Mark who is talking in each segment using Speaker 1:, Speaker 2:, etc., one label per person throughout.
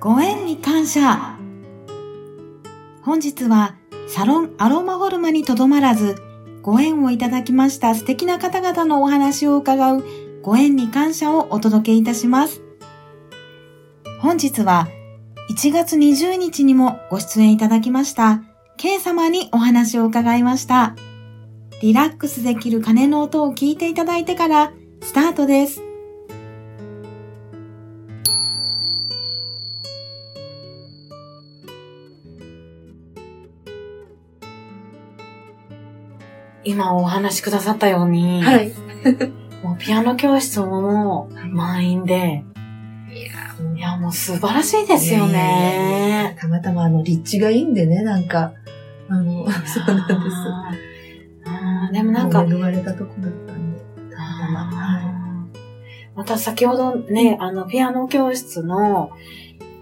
Speaker 1: ご縁に感謝。本日はサロンアロマフォルマにとどまらず、ご縁をいただきました素敵な方々のお話を伺うご縁に感謝をお届けいたします。本日は1月20日にもご出演いただきました K 様にお話を伺いました。リラックスできる鐘の音を聞いていただいてからスタートです。今お話しくださったように、はい。もうピアノ教室も満員で、いや、もう素晴らしいですよね。
Speaker 2: たまたまあの、立地がいいんでね、なんか、あの、そうなんです。
Speaker 1: あでもなんか、
Speaker 2: 恵まれたとこだったんで、たまたま。はい。
Speaker 1: また先ほどね、あの、ピアノ教室の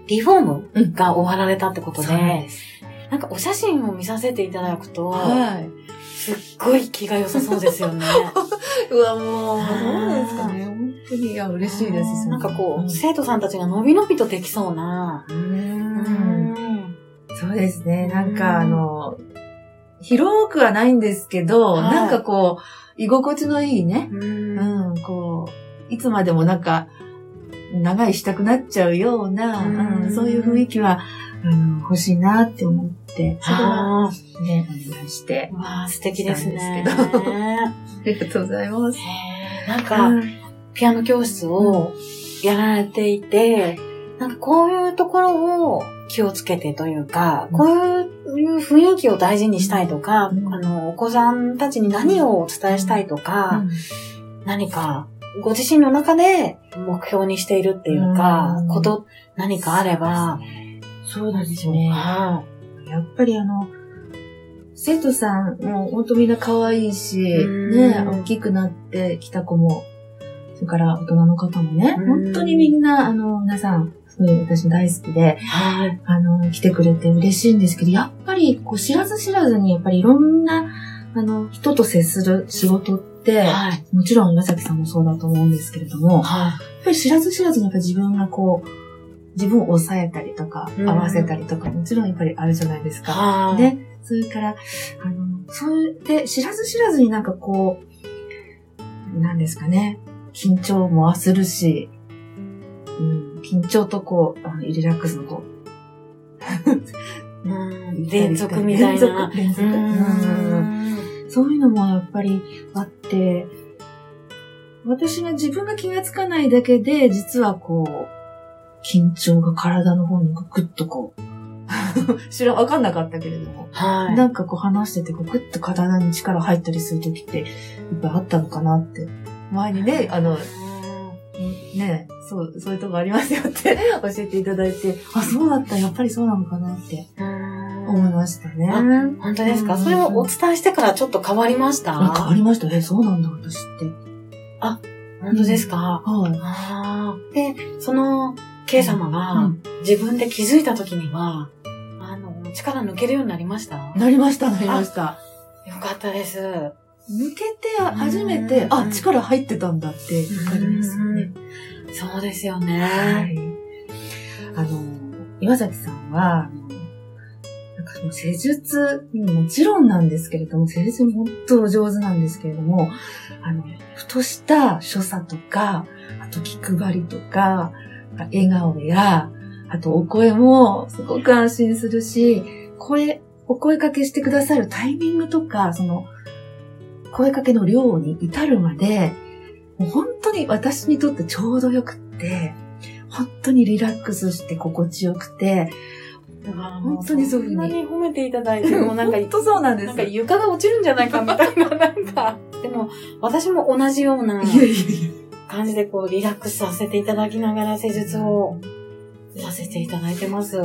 Speaker 1: リフォームが終わられたってことで、うん、なんかお写真を見させていただくと、はい。すっごい気が良さそうですよね。
Speaker 2: うわ、もう、そうですかね。本当に、いや、嬉しいです。
Speaker 1: なんかこう、生徒さんたちが伸び伸びとできそうな。う
Speaker 2: ん。そうですね。なんか、あの、広くはないんですけど、はい、なんかこう、居心地のいいね。うん、こう、いつまでもなんか、長いしたくなっちゃうような、うん、そういう雰囲気は、あの、欲しいなって思って、それはね、お願いして。
Speaker 1: わあ、素敵ですね。
Speaker 2: ありがとうございます。
Speaker 1: なんか、ピアノ教室をやられていて、なんかこういうところを気をつけてというか、こういう雰囲気を大事にしたいとか、あの、お子さんたちに何をお伝えしたいとか、何かご自身の中で目標にしているっていうか、こと、何かあれば、
Speaker 2: そうですね。やっぱりあの、生徒さんも本当みんな可愛いし、ね、大きくなってきた子も、それから大人の方もね、本当にみんな、あの、皆さん、すごい私大好きで、はい、あの、来てくれて嬉しいんですけど、やっぱり、こう、知らず知らずに、やっぱりいろんな、あの、人と接する仕事って、はい、もちろん岩崎さんもそうだと思うんですけれども、はい、やっぱり知らず知らずにやっぱ自分がこう、自分を抑えたりとか、合わせたりとか、もちろんやっぱりあるじゃないですか。ね。それから、あの、それで知らず知らずになんかこう、なんですかね、緊張もするし、うん、緊張とこう、あのリラックスのこ
Speaker 1: う、うん、連続みたいな。連続、連
Speaker 2: 続。そういうのもやっぱりあって、私が自分が気がつかないだけで、実はこう、緊張が体の方にグッとこう、知ら、わかんなかったけれども、はい、なんかこう話してて、こうグッと体に力入ったりするときって、いっぱいあったのかなって。前にね、あの、ね、そう、そういうとこありますよって 教えていただいて、あ、そうだった、やっぱりそうなのかなって思いましたね。
Speaker 1: 本当ですか、それをお伝えしてからちょっと変わりました？変
Speaker 2: わりました。ね。そうなんだ、私って。
Speaker 1: あ、本当ですか、うん、はい。で、その、K 様が自分で気づいた時には、あの、力抜けるようになりました？
Speaker 2: なりました、なりました。
Speaker 1: よかったです。抜
Speaker 2: けて初めて、あ、力入ってたんだってわかりますよね。
Speaker 1: そうですよね。はい。
Speaker 2: あの、岩崎さんは、なんかもう施術、もちろんなんですけれども、施術も本当お上手なんですけれども、あの、ふとした所作とか、あと気配りとか、笑顔や、あとお声もすごく安心するし、声、お声かけしてくださるタイミングとか、その、声かけの量に至るまで、もう本当に私にとってちょうどよくって、本当にリラックスして心地よくて、本当にそういうふうに。
Speaker 1: そんなに褒めていただいて、もうなんか、
Speaker 2: 本当そうなんです。
Speaker 1: なんか床が落ちるんじゃないかみたいな、なんか、でも、私も同じような感じでこう、リラックスさせていただきながら施術をさせていただいてます。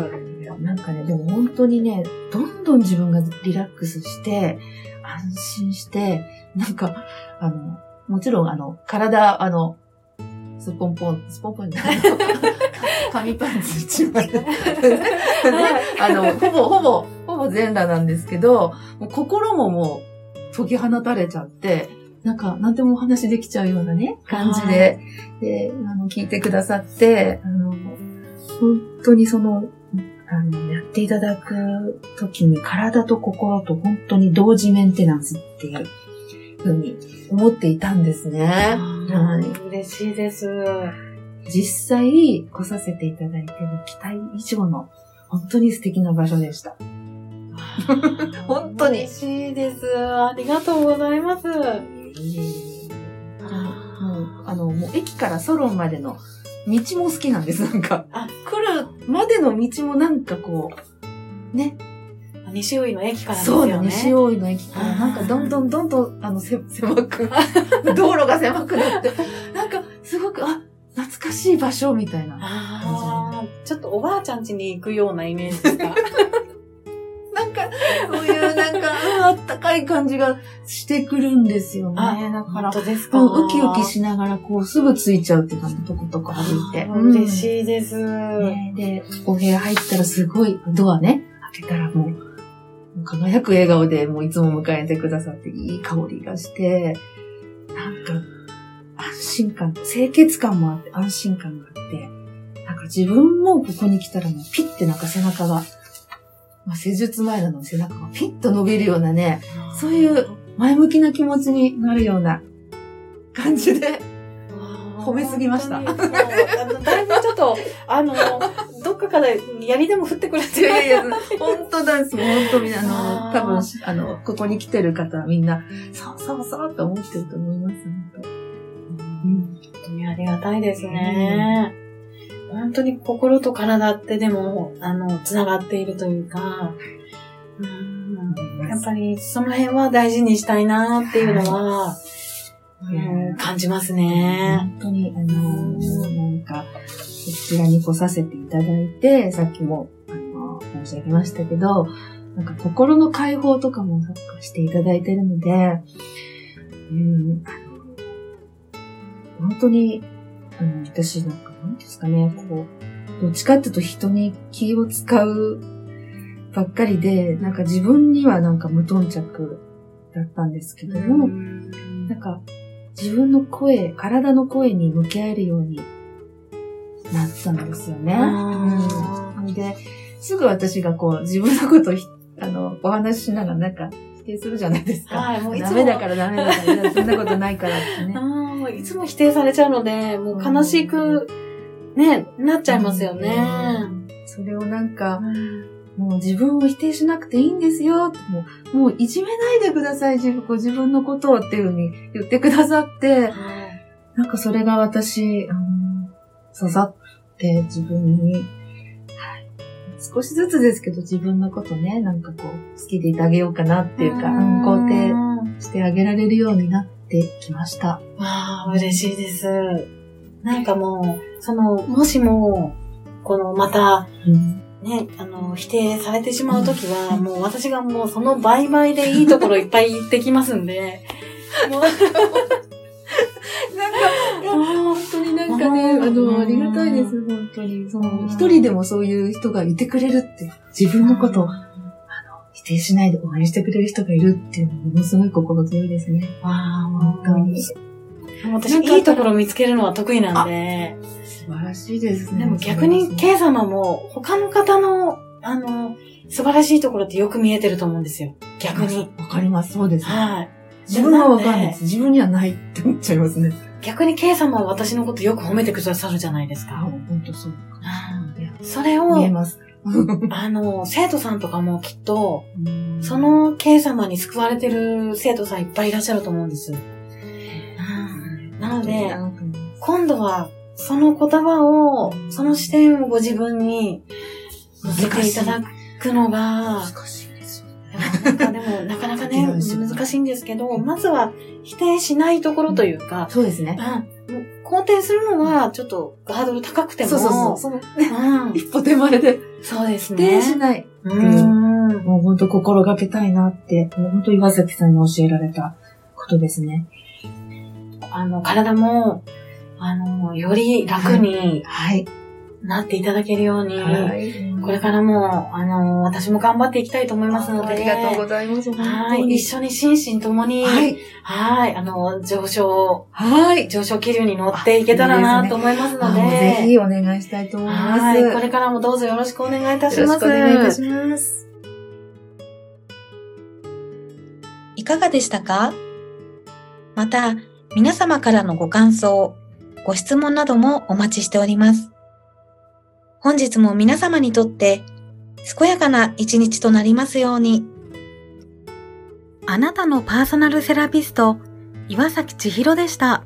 Speaker 2: なんかね、でも本当にね、どんどん自分がリラックスして、安心して、なんか、あの、もちろんあの、体、あの、スポンポン、スポンポンじゃない紙パンツ一枚であの、ほぼ、ほぼ、ほぼ全裸なんですけど、もう心ももう解き放たれちゃって、なんか、なんでもお話できちゃうようなね、感じで、で、あの、聞いてくださって、あの、本当にその、あの、やっていただく時に体と心と本当に同時メンテナンスっていうふうに思っていたんですね。
Speaker 1: はい。嬉しいです。
Speaker 2: 実際来させていただいてる期待以上の本当に素敵な場所でした。本当に。
Speaker 1: 嬉しいです。ありがとうございます。もう、
Speaker 2: あの、もう駅からソロンまでの道も好きなんです、なんか。あ、来るまでの道もなんかこう、ね。
Speaker 1: 西大井の駅からですよ
Speaker 2: ね。そう、西大井の駅から、なんかどんどんどんどん、あの、せ、狭く、道路が狭くなって、なんか、すごく、あ、懐かしい場所みたいな
Speaker 1: ああ、ちょっとおばあちゃん家に行くようなイメージですか、
Speaker 2: そういうなんか、あったかい感じがしてくるんですよね。だから、
Speaker 1: 本当ですか
Speaker 2: ウキウキしながら、こう、すぐ着いちゃうって感じ、とことか歩いて。
Speaker 1: 嬉しいです、
Speaker 2: ね。で、お部屋入ったらすごい、ドアね、開けたらもう、輝く笑顔でもういつも迎えてくださっていい香りがして、なんか安心感、清潔感もあって安心感があって、なんか自分もここに来たらもうピッてなんか背中が、まあ、施術前なのに背中がピッと伸びるようなね、そういう前向きな気持ちになるような感じで、褒めすぎました。だ
Speaker 1: いぶちょっと、あの、どっかから槍でも降ってくれて。い
Speaker 2: やいや、本当なんです。本当に、あの、多分、あの、ここに来てる方はみんな、そうそうそうと思ってると思います、本当
Speaker 1: にありがたいですね。本当に心と体ってでも、あの、つながっているというか、うん、やっぱりその辺は大事にしたいなっていうのは、はい、うん、感じますね。
Speaker 2: 本当に、あのなんか、こちらに来させていただいて、さっきも、あの、申し上げましたけど、なんか心の解放とかもしていただいてるので、うん、本当に、あの、私なんか、ですかね、こう、どっちかっていうと人に気を使うばっかりで、なんか自分にはなんか無頓着だったんですけども、んなんか自分の声、体の声に向き合えるようになったんですよね。うん、で、すぐ私がこう自分のことあの、お話ししながらなんか否定するじゃないですか。はい、もうダメだからダメだから、そんなことないからってね。
Speaker 1: もういつも否定されちゃうので、もう悲しく、ね、なっちゃいますよね。
Speaker 2: それをなんか、もう自分を否定しなくていいんですよ。もうもういじめないでください、自分ご自分のことをっていうふうに言ってくださって、はい、なんかそれが私、あの、刺さって自分に、はい、少しずつですけど自分のことね、なんかこう、好きでいてあげようかなっていうか、肯定してあげられるようになって、てきました。
Speaker 1: わあ、嬉しいです。なんかもう、その、もしも、この、また、ね、あの、否定されてしまうときは、もう私がもうその倍々でいいところいっぱい行ってきますんで、もう、なんか、
Speaker 2: 本当になんかね、あの、ありがたいです、本当に。その、一人でもそういう人がいてくれるって、自分のことを否定しないで応援してくれる人がいるっていうのはものすごい心強いですね。
Speaker 1: ああ、本当に。私、いいところ見つけるのは得意なんで。
Speaker 2: 素晴らしいですね。
Speaker 1: でも逆に、K 様も他の方の、あの、素晴らしいところってよく見えてると思うんですよ。逆に。
Speaker 2: わかります。そうです、ね。はい。自分はわかんないです。自分にはないって思っちゃいますね。
Speaker 1: 逆に K 様は私のことよく褒めてくださるじゃないですか。
Speaker 2: あ、本当そう。あ
Speaker 1: それを、
Speaker 2: 見えます。
Speaker 1: あの、生徒さんとかもきっと、その K 様に救われてる生徒さんいっぱいいらっしゃると思うんです。うんなので、今度はその言葉を、その視点をご自分に乗せていただくのが、
Speaker 2: 難しいですよね。
Speaker 1: なんかでもなかなかね、
Speaker 2: 難しい
Speaker 1: んですけど、まずは否定しないところというか、
Speaker 2: そうですね。
Speaker 1: うん、もう肯定するのはちょっとハードル高くても、
Speaker 2: そうそうそう。
Speaker 1: うん、
Speaker 2: 一歩手前で
Speaker 1: そうです
Speaker 2: 否定
Speaker 1: ね。
Speaker 2: しない。
Speaker 1: うん
Speaker 2: もう本当心がけたいなって、もう本当岩崎さんに教えられたことですね。
Speaker 1: あの、体も、あの、より楽に
Speaker 2: はい。
Speaker 1: なっていただけるように、
Speaker 2: はい。
Speaker 1: これからも、あの、私も頑張っていきたいと思いますので、
Speaker 2: ありがとうございます。
Speaker 1: はい。一緒に心身ともに、
Speaker 2: はい。
Speaker 1: はい。あの、上昇、
Speaker 2: はい。
Speaker 1: 上昇気流に乗っていけたらなと思いますので、
Speaker 2: あもうぜひお願いしたいと思います。
Speaker 1: はい。これからもどうぞよろしくお願いいたします。
Speaker 2: よろしくお願いいたします。
Speaker 1: いかがでしたか？また、皆様からのご感想、ご質問などもお待ちしております。本日も皆様にとって、健やかな一日となりますように。あなたのパーソナルセラピスト、岩崎千尋でした。